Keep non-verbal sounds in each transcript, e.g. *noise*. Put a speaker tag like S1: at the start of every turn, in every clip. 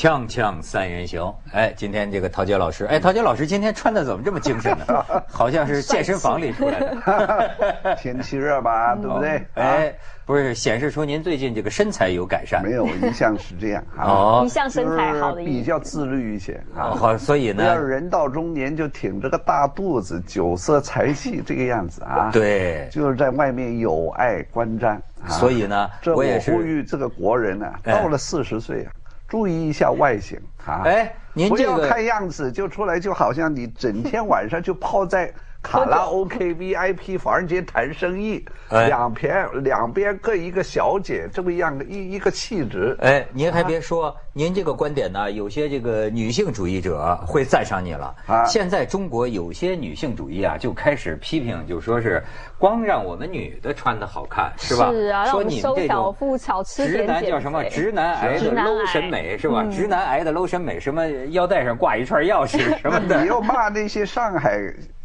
S1: 锵锵三人行，哎，今天这个陶杰老师，哎，陶杰老师今天穿的怎么这么精神呢？*laughs* 好像是健身房里出来
S2: 的。*laughs* 天气热吧，对不对？
S1: 哎，不是，显示出您最近这个身材有改善。
S2: 没有，一向是这样。
S3: 哦，一向身材好的
S2: 比较自律一些。
S1: 好，所以呢，
S2: 要人到中年就挺着个大肚子，酒色财气这个样子啊。
S1: 对，
S2: 就是在外面有碍观瞻。
S1: 所以呢，
S2: 我也是呼吁这个国人呢，到了四十岁啊。注意一下外形啊！哎，您不要看样子就出来，就好像你整天晚上就泡在。卡拉 OK VIP 房间谈生意，两边两边各一个小姐，这么样的一一个气质。
S1: 哎，您还别说，您这个观点呢，有些这个女性主义者会赞赏你了。啊，现在中国有些女性主义啊，就开始批评，就说是光让我们女的穿的好看，是吧？
S3: 是啊，说你们这种
S1: 直男叫什么？直男癌的 low 审美是吧？直男癌的 low 审美，什么腰带上挂一串钥匙什么的。*laughs*
S2: 你又骂那些上海。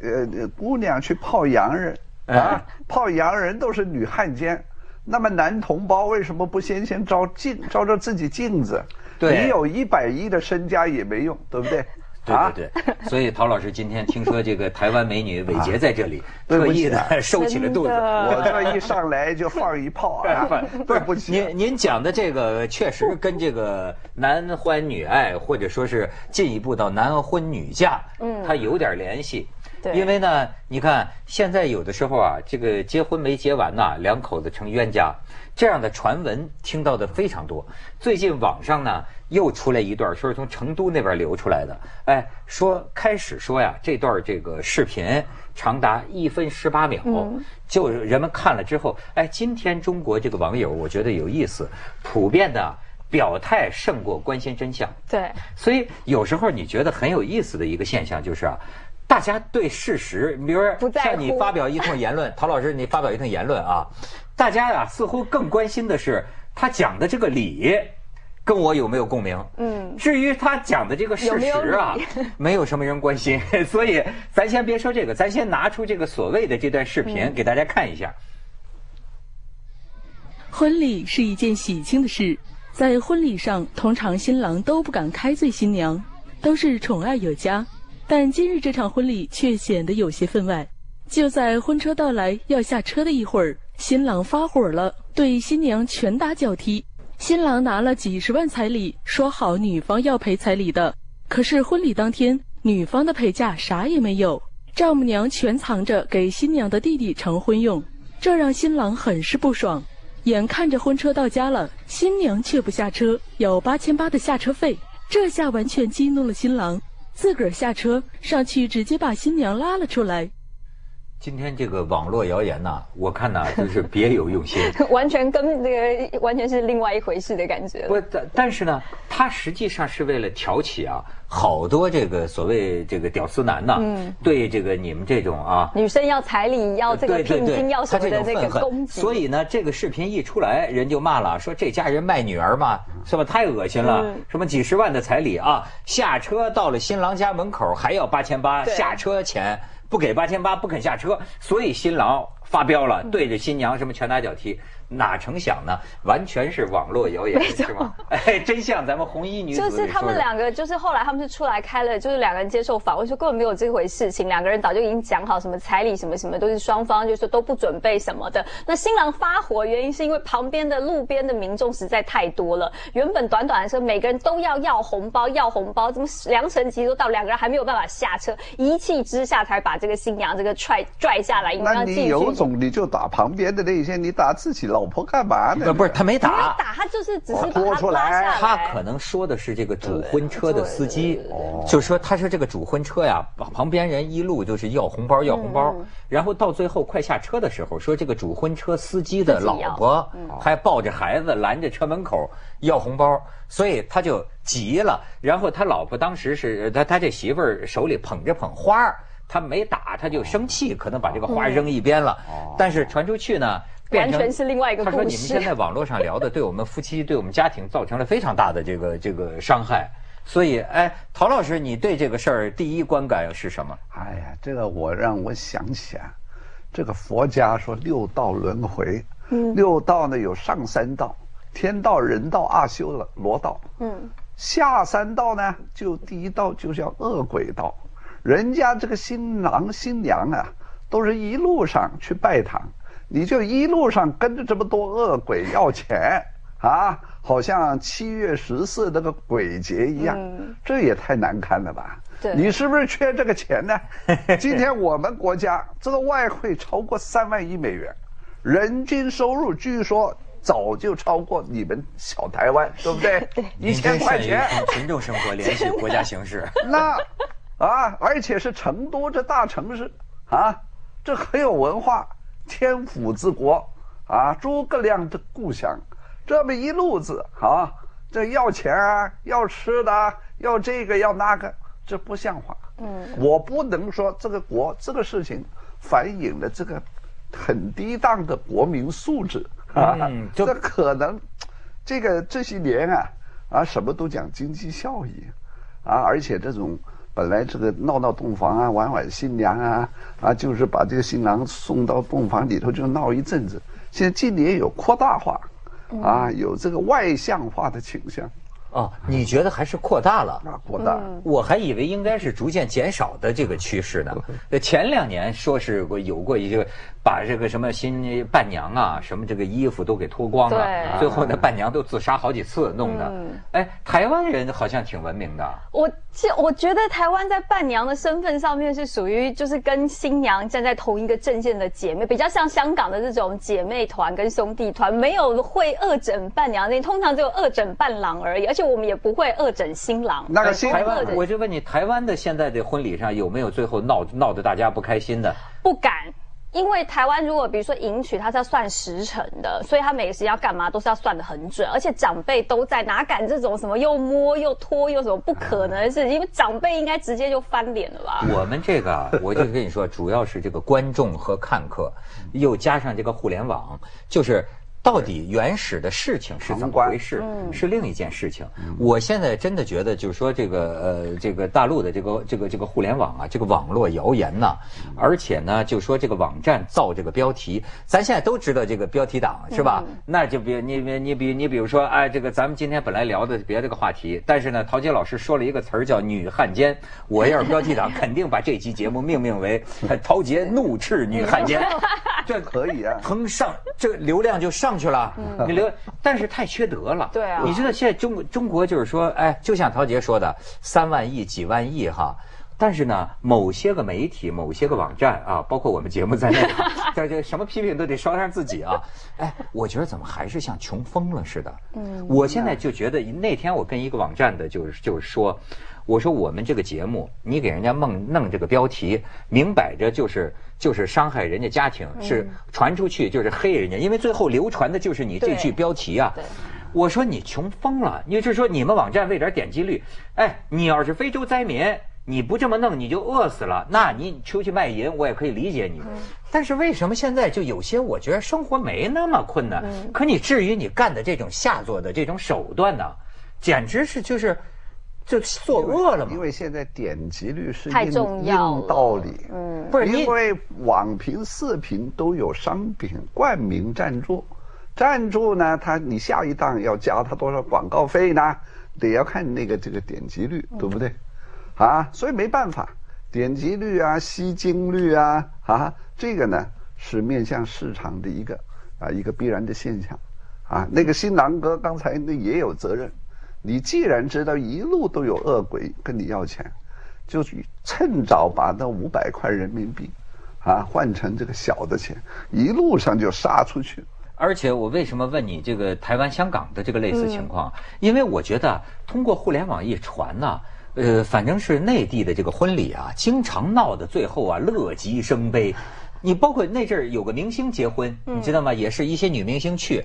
S2: 呃，姑娘去泡洋人啊，泡洋人都是女汉奸。那么男同胞为什么不先先照镜，照照自己镜子？
S1: 对，
S2: 你有一百亿的身家也没用，对不对？
S1: 对对对。所以陶老师今天听说这个台湾美女伟杰在这里，*laughs* 特意的收起了肚子。
S2: 我这一上来就放一炮啊！*laughs* *laughs* 对不起。
S1: 您您讲的这个确实跟这个男欢女爱，或者说是进一步到男婚女嫁，嗯，它有点联系。因为呢，你看现在有的时候啊，这个结婚没结完呐，两口子成冤家，这样的传闻听到的非常多。最近网上呢又出来一段，说是从成都那边流出来的，哎，说开始说呀，这段这个视频长达一分十八秒，就人们看了之后，哎，今天中国这个网友我觉得有意思，普遍的表态胜过关心真相。
S3: 对，
S1: 所以有时候你觉得很有意思的一个现象就是啊。大家对事实，比如说像你发表一通言论，*laughs* 陶老师你发表一通言论啊，大家呀似乎更关心的是他讲的这个理，跟我有没有共鸣？嗯，至于他讲的这个事实啊，*laughs* 没有什么人关心。*laughs* 所以咱先别说这个，咱先拿出这个所谓的这段视频给大家看一下。
S4: 婚礼是一件喜庆的事，在婚礼上，通常新郎都不敢开罪新娘，都是宠爱有加。但今日这场婚礼却显得有些分外。就在婚车到来要下车的一会儿，新郎发火了，对新娘拳打脚踢。新郎拿了几十万彩礼，说好女方要赔彩礼的。可是婚礼当天，女方的陪嫁啥也没有，丈母娘全藏着给新娘的弟弟成婚用，这让新郎很是不爽。眼看着婚车到家了，新娘却不下车，要八千八的下车费，这下完全激怒了新郎。自个儿下车上去，直接把新娘拉了出来。
S1: 今天这个网络谣言呐，我看呐 *laughs* 就是别有用心，*laughs*
S3: 完全跟这个完全是另外一回事的感觉。
S1: 不，但但是呢，他实际上是为了挑起啊，好多这个所谓这个屌丝男呐，对这个你们这种啊，
S3: 女生要彩礼要这个聘金要什么的那个攻击。
S1: 所以呢，这个视频一出来，人就骂了，说这家人卖女儿嘛，是吧？太恶心了，什么几十万的彩礼啊，下车到了新郎家门口还要八千八下车钱。不给八千八不肯下车，所以新郎发飙了，对着新娘什么拳打脚踢。哪成想呢？完全是网络谣言，是吗？哎，真相，咱们红衣女子
S3: 就是他们两个，就是后来他们是出来开了，就是两个人接受访问说根本没有这回事情，两个人早就已经讲好什么彩礼什么什么都是双方就是都不准备什么的。那新郎发火原因是因为旁边的路边的民众实在太多了，原本短短的时候每个人都要要红包要红包，怎么良辰吉都到，两个人还没有办法下车，一气之下才把这个新娘这个踹拽下来，
S2: 那你有种你就打旁边的那些，你打自己。老婆干嘛呢？
S1: 不是他没打，
S3: 没打，他就是只是拖出来。
S1: 他可能说的是这个主婚车的司机，就说他说这个主婚车呀，旁边人一路就是要红包要红包，然后到最后快下车的时候，说这个主婚车司机的老婆还抱着孩子拦着车门口要红包，所以他就急了。然后他老婆当时是他他这媳妇儿手里捧着捧花，他没打他就生气，可能把这个花扔一边了。但是传出去呢。
S3: 完全是另外一个故
S1: 事。他说：“你们现在网络上聊的，对我们夫妻、对我们家庭造成了非常大的这个这个伤害。所以，哎，陶老师，你对这个事儿第一观感是什么？哎呀，
S2: 这个我让我想起啊，这个佛家说六道轮回，六道呢有上三道，天道、人道、阿修罗道。嗯，下三道呢，就第一道就叫恶鬼道，人家这个新郎新娘啊，都是一路上去拜堂，你就一路上跟着这么多恶鬼要钱啊，好像七月十四那个鬼节一样，这也太难堪了吧？你是不是缺这个钱呢？今天我们国家这个外汇超过三万亿美元，人均收入据说。早就超过你们小台湾，对不对？*laughs*
S1: 一千块钱，群众生活 *laughs* 联系国家形势。*laughs*
S2: 那啊，而且是成都这大城市啊，这很有文化，天府之国啊，诸葛亮的故乡，这么一路子啊，这要钱啊，要吃的，要这个要那个，这不像话。嗯，我不能说这个国这个事情反映了这个很低档的国民素质。啊，这可能，这个这些年啊，啊，什么都讲经济效益，啊，而且这种本来这个闹闹洞房啊，玩玩新娘啊，啊，就是把这个新郎送到洞房里头就闹一阵子，现在近年有扩大化，啊，有这个外向化的倾向。
S1: 哦，你觉得还是扩大了？
S2: 那，扩大。
S1: 我还以为应该是逐渐减少的这个趋势呢。前两年说是过有过一个。把这个什么新伴娘啊，什么这个衣服都给脱光了，最后那伴娘都自杀好几次，弄的。哎，台湾人好像挺文明的。
S3: 我其我觉得台湾在伴娘的身份上面是属于就是跟新娘站在同一个阵线的姐妹，比较像香港的这种姐妹团跟兄弟团，没有会恶整伴娘，那通常只有恶整伴郎而已，而且我们也不会恶整新郎。
S2: 那个
S1: 台湾，我就问你，台湾的现在的婚礼上有没有最后闹闹得大家不开心的？
S3: 不敢。因为台湾如果比如说迎娶，它是要算时辰的，所以他每时要干嘛都是要算的很准，而且长辈都在，哪敢这种什么又摸又拖又什么不可能的事情？因为长辈应该直接就翻脸了吧？
S1: 我们这个，我就跟你说，主要是这个观众和看客，又加上这个互联网，就是。到底原始的事情是怎么回事？是另一件事情。我现在真的觉得，就是说这个呃，这个大陆的这个这个这个互联网啊，这个网络谣言呐，而且呢，就说这个网站造这个标题，咱现在都知道这个标题党是吧？那就比你你你比你比如说，哎，这个咱们今天本来聊的别的个话题，但是呢，陶杰老师说了一个词儿叫“女汉奸”，我要是标题党，肯定把这期节目命名为“陶杰怒斥女汉奸”，*laughs*
S2: 这可以啊，
S1: 横上这流量就上。去了，你留，但是太缺德了。
S3: 对啊，
S1: 你知道现在中中国就是说，哎，就像陶杰说的，三万亿、几万亿哈。但是呢，某些个媒体、某些个网站啊，*laughs* 包括我们节目在内，*laughs* 这这什么批评都得捎上自己啊。*laughs* 哎，我觉得怎么还是像穷疯了似的。嗯，我现在就觉得那天我跟一个网站的，就是就是说。我说我们这个节目，你给人家弄弄这个标题，明摆着就是就是伤害人家家庭，是传出去就是黑人家，因为最后流传的就是你这句标题啊。我说你穷疯了，你是说你们网站为点点击率？哎，你要是非洲灾民，你不这么弄你就饿死了，那你出去卖淫我也可以理解你。但是为什么现在就有些我觉得生活没那么困难，可你至于你干的这种下作的这种手段呢，简直是就是。就作恶了嘛？
S2: 因为现在点击率是
S3: 太重要
S2: 道理，嗯，不是因为网评、视频都有商品冠名赞助，赞助呢，他你下一档要加他多少广告费呢？得要看那个这个点击率，对不对？啊，所以没办法，点击率啊、吸睛率啊，啊，这个呢是面向市场的一个啊一个必然的现象，啊，那个新郎哥刚才那也有责任。你既然知道一路都有恶鬼跟你要钱，就趁早把那五百块人民币，啊，换成这个小的钱，一路上就杀出去。
S1: 而且我为什么问你这个台湾、香港的这个类似情况？因为我觉得通过互联网一传呢，呃，反正是内地的这个婚礼啊，经常闹得最后啊乐极生悲。你包括那阵儿有个明星结婚，你知道吗？也是一些女明星去，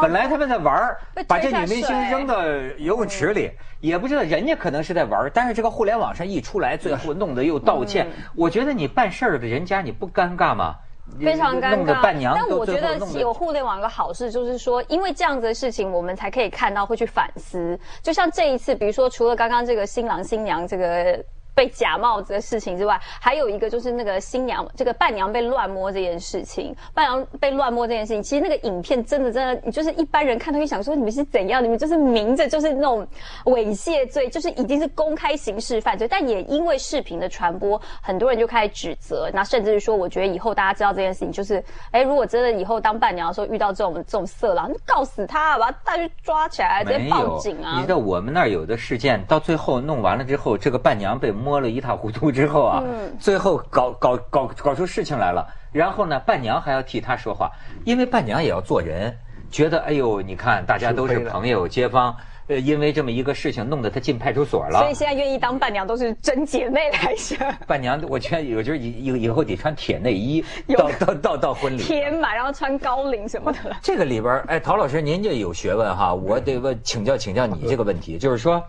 S1: 本来他们在玩儿，把这女明星扔到游泳池里，也不知道人家可能是在玩儿，但是这个互联网上一出来，最后弄得又道歉。我觉得你办事儿的人家你不尴尬吗？
S3: 非常尴尬。但我觉得有互联网一个好事就是说，因为这样子的事情，我们才可以看到会去反思。就像这一次，比如说除了刚刚这个新郎新娘这个。被假冒的事情之外，还有一个就是那个新娘这个伴娘被乱摸这件事情，伴娘被乱摸这件事情，其实那个影片真的真的，你就是一般人看都会想说你们是怎样，你们就是明着就是那种猥亵罪，就是已经是公开刑事犯罪，但也因为视频的传播，很多人就开始指责，那甚至是说，我觉得以后大家知道这件事情，就是哎，如果真的以后当伴娘的时候遇到这种这种色狼，就告死他，把他带去抓起来，直接报警啊！
S1: 你知道我们那儿有的事件到最后弄完了之后，这个伴娘被摸了一塌糊涂之后啊，嗯最后搞搞搞搞出事情来了。然后呢，伴娘还要替他说话，因为伴娘也要做人，觉得哎呦，你看大家都是朋友街坊，呃，因为这么一个事情弄得他进派出所了。
S3: 所以现在愿意当伴娘都是真姐妹来着。
S1: 伴娘，我觉得有就是以以以后得穿铁内衣到到到到婚礼。
S3: 天嘛，然后穿高领什么的。
S1: 这个里边，哎，陶老师您这有学问哈，我得问请教请教你这个问题，就是说。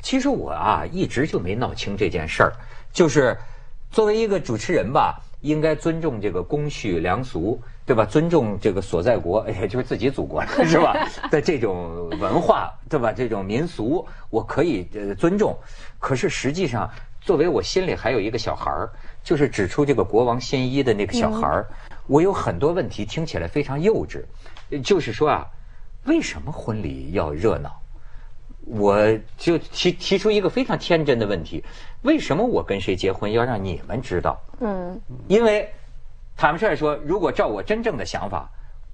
S1: 其实我啊一直就没闹清这件事儿，就是作为一个主持人吧，应该尊重这个公序良俗，对吧？尊重这个所在国，*laughs* 也就是自己祖国 *laughs* 是吧？的这种文化，对吧？这种民俗，我可以呃尊重。可是实际上，作为我心里还有一个小孩儿，就是指出这个国王新衣的那个小孩儿，我有很多问题听起来非常幼稚，就是说啊，为什么婚礼要热闹？我就提提出一个非常天真的问题：为什么我跟谁结婚要让你们知道？嗯，因为坦率说，如果照我真正的想法，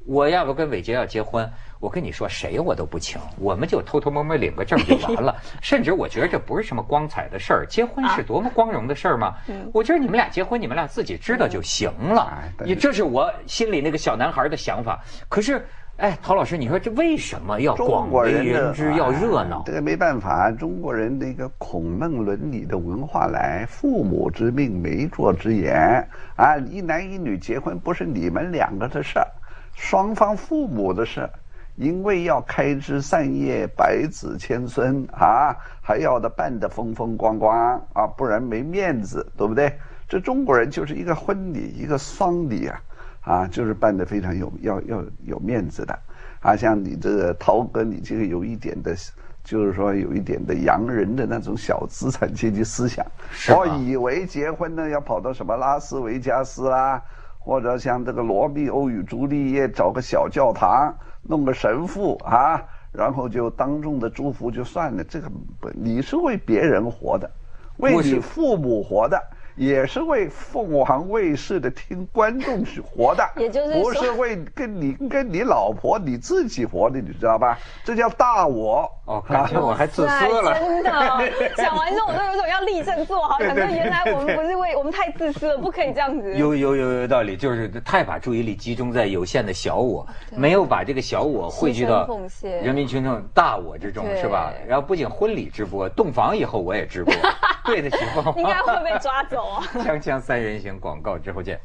S1: 我要不跟伟杰要结婚，我跟你说谁我都不请，我们就偷偷摸摸领个证就完了。*laughs* 甚至我觉得这不是什么光彩的事儿，结婚是多么光荣的事儿吗？我觉得你们俩结婚，你们俩自己知道就行了。你这是我心里那个小男孩的想法。可是。哎，陶老师，你说这为什么要广为人知，要热闹？
S2: 这个没办法，中国人那个孔孟伦理的文化来，父母之命，媒妁之言啊，一男一女结婚不是你们两个的事儿，双方父母的事，因为要开枝散叶，百子千孙啊，还要的办得风风光光啊，不然没面子，对不对？这中国人就是一个婚礼，一个丧礼啊。啊，就是办的非常有要要有面子的，啊，像你这个涛哥，你这个有一点的，就是说有一点的洋人的那种小资产阶级思想，我以为结婚呢要跑到什么拉斯维加斯啦，或者像这个罗密欧与朱丽叶找个小教堂，弄个神父啊，然后就当众的祝福就算了，这个不，你是为别人活的，为你父母活的。也是为凤凰卫视的听观众去活的，*laughs*
S3: 也就是
S2: 不是为跟你 *laughs* 跟你老婆你自己活的，你知道吧？这叫大我。
S1: 哦，感觉我还自私了。*laughs*
S3: 真的，讲完之后我都有种要立正坐好，想说原来我们不是为我们太自私了，不可以这样子。
S1: 有有有有道理，就是太把注意力集中在有限的小我，没有把这个小我汇聚到人民群众大我之中，是吧？然后不仅婚礼直播，洞房以后我也直播，对得起凤
S3: 应该会被抓走啊。*laughs*
S1: 锵锵三人行，广告之后见。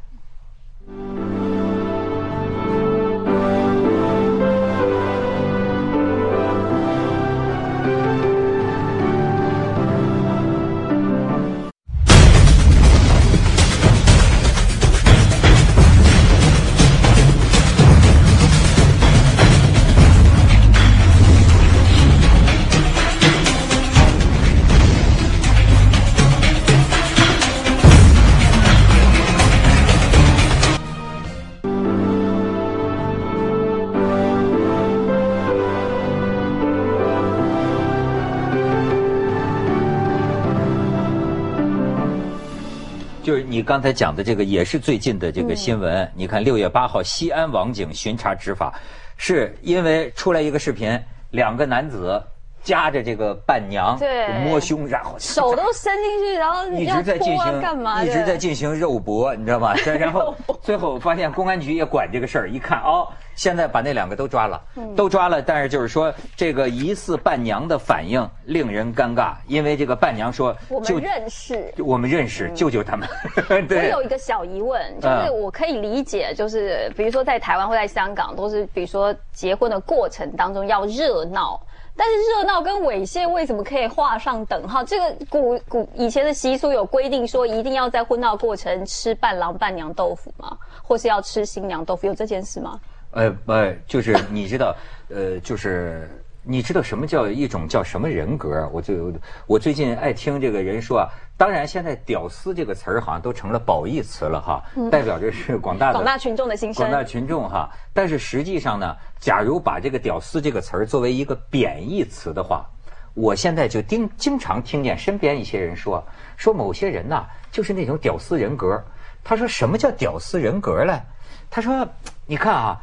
S1: 你刚才讲的这个也是最近的这个新闻。你看，六月八号，西安网警巡查执法，是因为出来一个视频，两个男子。夹着这个伴娘，
S3: 对，
S1: 摸胸，然后
S3: 手都伸进去，然后
S1: 一直在进行
S3: 干嘛？
S1: 一直在进行肉搏，你知道吗？*laughs* 然后最后发现公安局也管这个事儿，一看哦，现在把那两个都抓了，都抓了。但是就是说，这个疑似伴娘的反应令人尴尬，因为这个伴娘说
S3: 我们认识，
S1: 我们认识，救救他们。*laughs*
S3: 我有一个小疑问，就是我可以理解，就是比如说在台湾或在香港，都是比如说结婚的过程当中要热闹。但是热闹跟猥亵为什么可以画上等号？这个古古以前的习俗有规定说，一定要在婚闹过程吃伴郎伴娘豆腐吗？或是要吃新娘豆腐？有这件事吗？呃，
S1: 不，就是你知道，呃，就是你知道什么叫一种叫什么人格？我就我最近爱听这个人说啊，当然现在“屌丝”这个词儿好像都成了褒义词了哈，代表着是广大的
S3: 广大群众的心声。
S1: 广大群众哈，但是实际上呢，假如把这个“屌丝”这个词儿作为一个贬义词的话，我现在就经经常听见身边一些人说，说某些人呐，就是那种屌丝人格。他说什么叫屌丝人格嘞？他说，你看啊。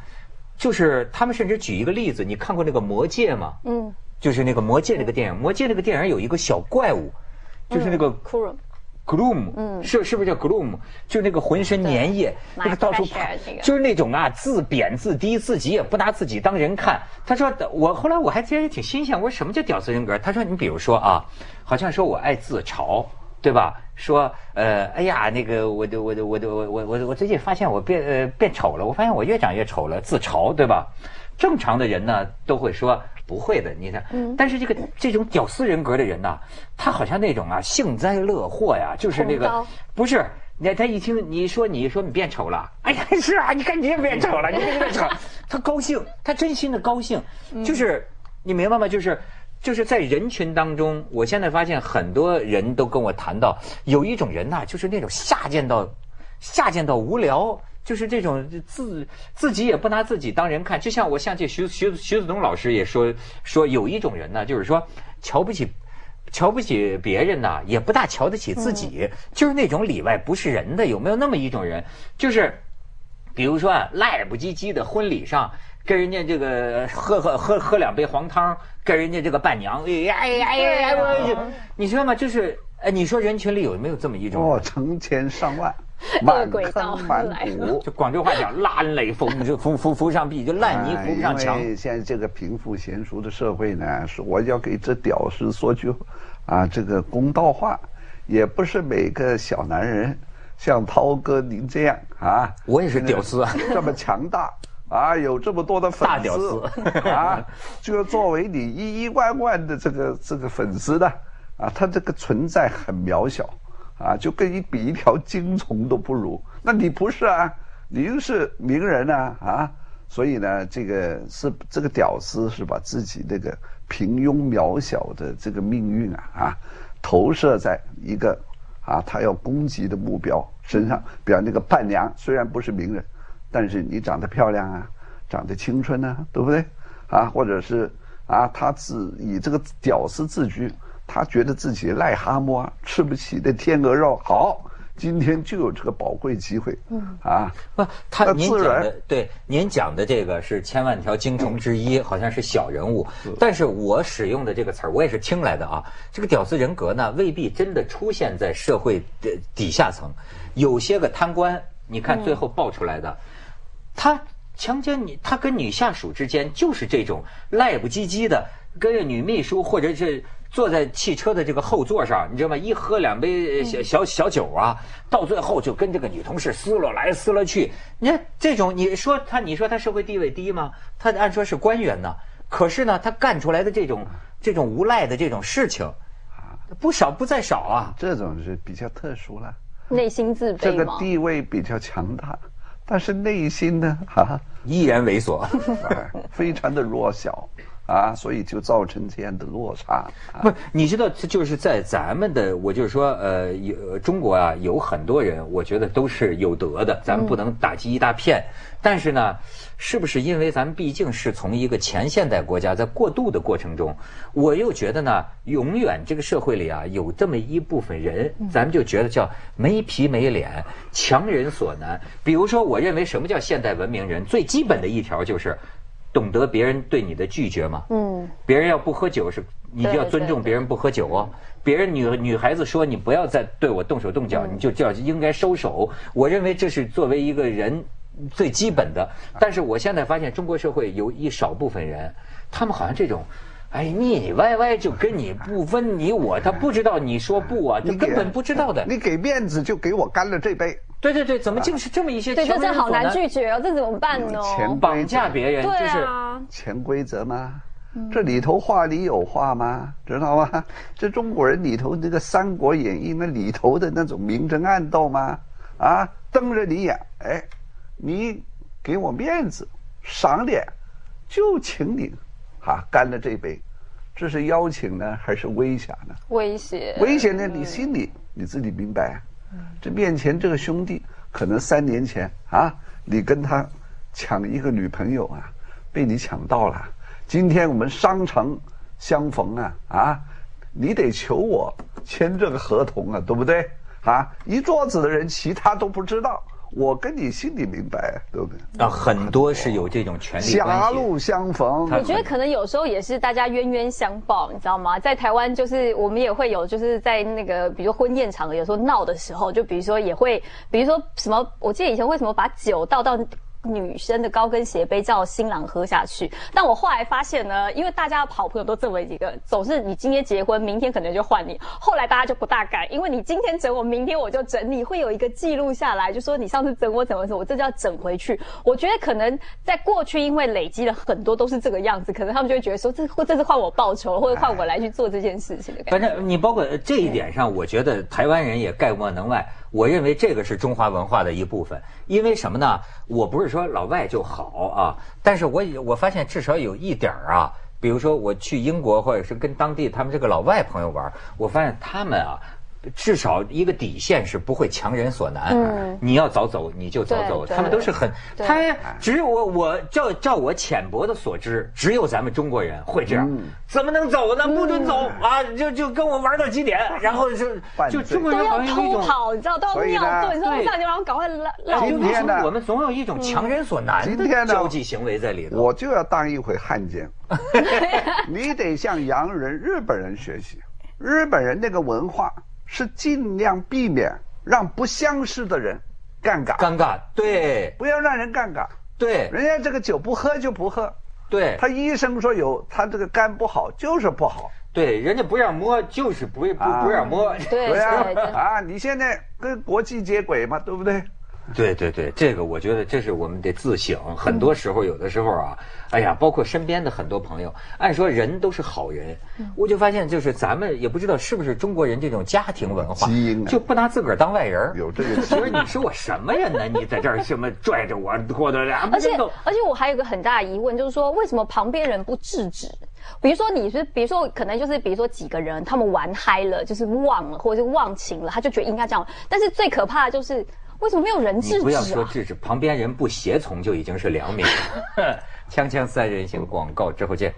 S1: 就是他们甚至举一个例子，你看过那个《魔戒》吗？嗯，就是那个《魔戒》那个电影，《魔戒》那个电影有一个小怪物，就是那个 Gloom，嗯，是是不是叫 Gloom？就那个浑身粘液，那个到处跑，就是那种啊自贬自低，自己也不拿自己当人看。他说我后来我还觉得挺新鲜，我说什么叫屌丝人格？他说你比如说啊，好像说我爱自嘲。对吧？说，呃，哎呀，那个，我的，我的，我的，我，我，我，我最近发现我变，呃，变丑了。我发现我越长越丑了，自嘲，对吧？正常的人呢，都会说不会的。你看，但是这个这种屌丝人格的人呢，他好像那种啊，幸灾乐祸呀，就是那个，不是。那他一听你说你说你变丑了，哎呀，是啊，你看你也变丑了，你也变丑，*laughs* 他高兴，他真心的高兴，就是你明白吗？就是。就是在人群当中，我现在发现很多人都跟我谈到，有一种人呐，就是那种下贱到下贱到无聊，就是这种自自己也不拿自己当人看。就像我像这徐徐徐子东老师也说说，有一种人呢，就是说瞧不起瞧不起别人呐，也不大瞧得起自己，就是那种里外不是人的。有没有那么一种人？就是比如说啊，赖不唧唧的婚礼上。跟人家这个喝喝喝喝两杯黄汤，跟人家这个伴娘，哎呀哎呀哎呀！你知道吗？就是，哎，你说人群里有没有这么一种？
S2: 哦，成千上万，*laughs* 满坑满谷。
S1: 就广州话讲，烂垒扶扶扶扶上壁，就烂泥扶不上墙。
S2: 现在这个贫富悬殊的社会呢，是我要给这屌丝说句，啊，这个公道话，也不是每个小男人像涛哥您这样啊，
S1: 我也是屌丝啊，
S2: 这么强大。啊，有这么多的粉丝 *laughs* 啊，就作为你一亿万万的这个这个粉丝呢啊，他这个存在很渺小啊，就跟你比一条精虫都不如。那你不是啊？您是名人啊啊！所以呢，这个是这个屌丝是把自己那个平庸渺小的这个命运啊啊，投射在一个啊他要攻击的目标身上。比方那个伴娘，虽然不是名人。但是你长得漂亮啊，长得青春啊，对不对？啊，或者是啊，他自以这个屌丝自居，他觉得自己癞蛤蟆吃不起的天鹅肉。好，今天就有这个宝贵机会。嗯啊，
S1: 不，他您讲的对，您讲的这个是千万条精虫之一，好像是小人物。但是我使用的这个词儿，我也是听来的啊。这个屌丝人格呢，未必真的出现在社会的底下层，有些个贪官，你看最后爆出来的。他强奸你，他跟女下属之间就是这种赖不唧唧的，跟着女秘书或者是坐在汽车的这个后座上，你知道吗？一喝两杯小小小酒啊，到最后就跟这个女同事撕了来撕了去。你看这种，你说他，你说他社会地位低吗？他按说是官员呢，可是呢，他干出来的这种这种无赖的这种事情啊，不少不在少啊。
S2: 这种是比较特殊了，
S3: 内心自卑
S2: 这个地位比较强大。但是内心呢，哈，
S1: 依然猥琐，*laughs*
S2: 非常的弱小，啊，所以就造成这样的落差。
S1: 不，你知道，就是在咱们的，我就是说，呃，有中国啊，有很多人，我觉得都是有德的，咱们不能打击一大片。但是呢，是不是因为咱们毕竟是从一个前现代国家在过渡的过程中，我又觉得呢，永远这个社会里啊，有这么一部分人，咱们就觉得叫没皮没脸，强人所难。比如说，我认为什么叫现代文明人？最基本的一条就是懂得别人对你的拒绝吗。嗯。别人要不喝酒是，你就要尊重别人不喝酒哦。别人女女孩子说你不要再对我动手动脚，你就叫应该收手。我认为这是作为一个人。最基本的，但是我现在发现中国社会有一少部分人，他们好像这种，哎腻腻歪歪就跟你不分你我，他不知道你说不啊，你根本不知道的。
S2: 你给面子就给我干了这杯。
S1: 对对对，怎么竟是这么一些？
S3: 对，这真好难拒绝哦，这怎么办呢？
S1: 绑架别人，对啊
S2: 潜规则吗？这里头话里有话吗？知道吗？*laughs* 这中国人里头那个《三国演义》那里头的那种明争暗斗吗？啊，瞪着你眼，哎。你给我面子，赏脸，就请你啊，干了这杯，这是邀请呢，还是威胁呢？
S3: 威胁。
S2: 威胁呢？你心里你自己明白。这面前这个兄弟，可能三年前啊，你跟他抢一个女朋友啊，被你抢到了。今天我们商城相逢啊啊，你得求我签这个合同啊，对不对？啊，一桌子的人，其他都不知道。我跟你心里明白，对不对？
S1: 啊，很多是有这种权利关
S2: 系。狭路相逢，
S3: 我觉得可能有时候也是大家冤冤相报，你知道吗？在台湾，就是我们也会有，就是在那个比如婚宴场合，有时候闹的时候，就比如说也会，比如说什么，我记得以前为什么把酒倒到。女生的高跟鞋杯叫新郎喝下去，但我后来发现呢，因为大家的好朋友都这么一个，总是你今天结婚，明天可能就换你。后来大家就不大敢，因为你今天整我，明天我就整你，会有一个记录下来，就说你上次整我怎么怎么，我这就要整回去。我觉得可能在过去，因为累积了很多都是这个样子，可能他们就会觉得说，这或这是换我报仇，或者换我来去做这件事情。
S1: 反正你包括这一点上，我觉得台湾人也概莫能外。我认为这个是中华文化的一部分，因为什么呢？我不是说老外就好啊，但是我我发现至少有一点儿啊，比如说我去英国或者是跟当地他们这个老外朋友玩，我发现他们啊。至少一个底线是不会强人所难。嗯，你要早走你就早走，他们都是很，他只有我我照照我浅薄的所知，只有咱们中国人会这样。怎么能走呢？不准走啊！就就跟我玩到几点，*laughs* 然后就就中国人
S3: 要偷跑，你知道都要尿遁，说上去然后赶快拉拉。
S1: 今天呢，我们总有一种强人所难的交际行为在里头。
S2: 我就要当一回汉奸，*laughs* 你得向洋人、日本人学习，日本人那个文化。是尽量避免让不相识的人尴尬，
S1: 尴尬，对，
S2: 不要让人尴尬，
S1: 对，
S2: 人家这个酒不喝就不喝，
S1: 对，
S2: 他医生说有，他这个肝不好就是不好，
S1: 对，人家不让摸就是不不不让摸，
S3: 对啊，
S2: 啊，你现在跟国际接轨嘛，对不对？
S1: 对对对，这个我觉得这是我们得自省。很多时候，有的时候啊，哎呀，包括身边的很多朋友，按说人都是好人，我就发现就是咱们也不知道是不是中国人这种家庭文化，基因就不拿自个儿当外人。
S2: 有这个，
S1: 其实你说我什么人呢？你在这儿什么拽着我拖着俩，
S3: 而且而且我还有个很大的疑问，就是说为什么旁边人不制止？比如说你是，比如说可能就是比如说几个人他们玩嗨了，就是忘了或者是忘情了，他就觉得应该这样。但是最可怕的就是。为什么没有人制止？
S1: 不要说制止，旁边人不协从就已经是良民。*laughs* 锵锵三人行，广告之后见。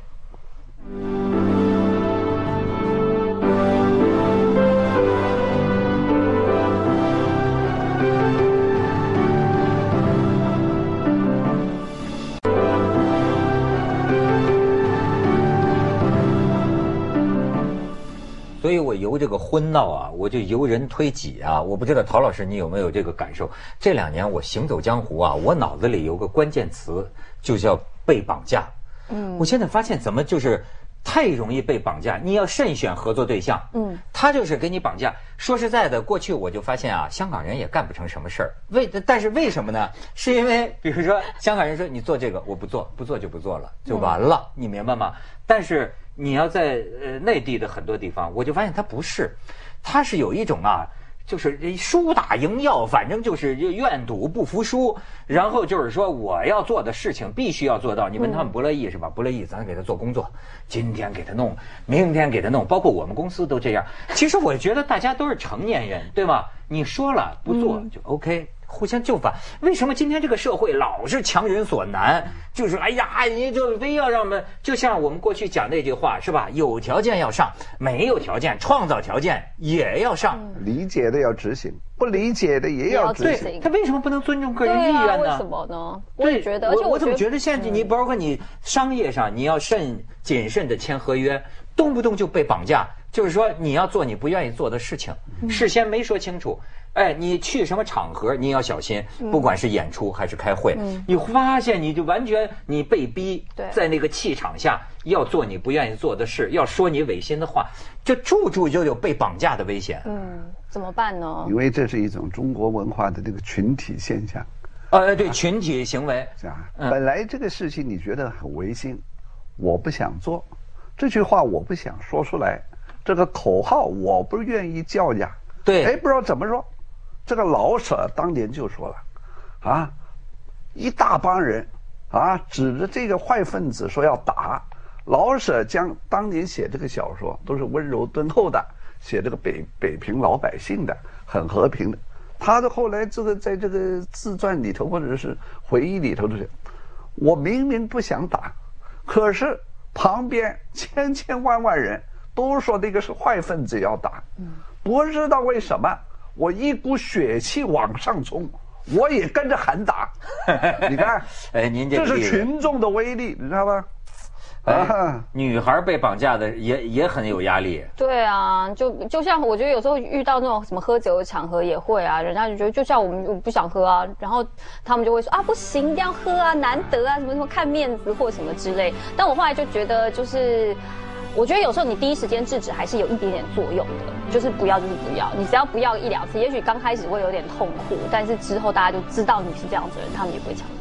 S1: 我由这个婚闹啊，我就由人推己啊。我不知道陶老师你有没有这个感受？这两年我行走江湖啊，我脑子里有个关键词，就叫被绑架。嗯，我现在发现怎么就是太容易被绑架，你要慎选合作对象。嗯，他就是给你绑架。说实在的，过去我就发现啊，香港人也干不成什么事儿。为但是为什么呢？是因为比如说香港人说你做这个我不做，不做就不做了，就完了，你明白吗？但是。你要在呃内地的很多地方，我就发现他不是，他是有一种啊，就是输打赢要，反正就是愿赌不服输，然后就是说我要做的事情必须要做到。你问他们不乐意是吧？不乐意，咱给他做工作，今天给他弄，明天给他弄，包括我们公司都这样。其实我觉得大家都是成年人，对吗？你说了不做就 OK。互相就范，为什么今天这个社会老是强人所难？就是哎呀，你就非要让我们，就像我们过去讲那句话是吧？有条件要上，没有条件创造条件也要上。
S2: 理解的要执行，不理解的也要执行。
S1: 他为什么不能尊重个人意愿
S3: 呢？为什么呢？我也觉得，我
S1: 我怎么觉得现在你包括你商业上你要慎谨慎的签合约，动不动就被绑架，就是说你要做你不愿意做的事情，事先没说清楚。哎，你去什么场合，你要小心，不管是演出还是开会，你发现你就完全你被逼在那个气场下要做你不愿意做的事，要说你违心的话，就处处就有被绑架的危险。嗯，
S3: 怎么办呢？
S2: 因为这是一种中国文化的这个群体现象。
S1: 呃，对，群体行为
S2: 是啊？本来这个事情你觉得很违心，我不想做，这句话我不想说出来，这个口号我不愿意叫呀。
S1: 对，
S2: 哎，不知道怎么说。这个老舍当年就说了，啊，一大帮人，啊，指着这个坏分子说要打，老舍将当年写这个小说都是温柔敦厚的，写这个北北平老百姓的，很和平的。他的后来这个在这个自传里头或者是回忆里头的是，我明明不想打，可是旁边千千万万人都说那个是坏分子要打，不知道为什么，我一股血气往上冲，我也跟着喊打。*laughs* 你看，哎，您这是群众的威力，你知道吗？
S1: 哎，女孩被绑架的也也很有压力。
S3: 对啊，就就像我觉得有时候遇到那种什么喝酒的场合也会啊，人家就觉得就像我们不想喝啊，然后他们就会说啊不行，一定要喝啊，难得啊，什么什么看面子或什么之类。但我后来就觉得，就是我觉得有时候你第一时间制止还是有一点点作用的，就是不要就是不要，你只要不要一两次，也许刚开始会有点痛苦，但是之后大家就知道你是这样子的人，他们也不会强迫。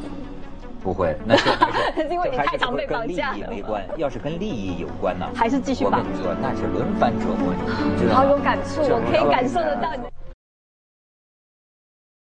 S1: 不会，那 *laughs* 是
S3: 因为你太常被绑架
S1: 了。没关，要是跟利益有关呢，
S3: 还是继续绑。
S1: 我跟你说，那是轮番折磨你。
S3: 好有感触，我可以感受得到你。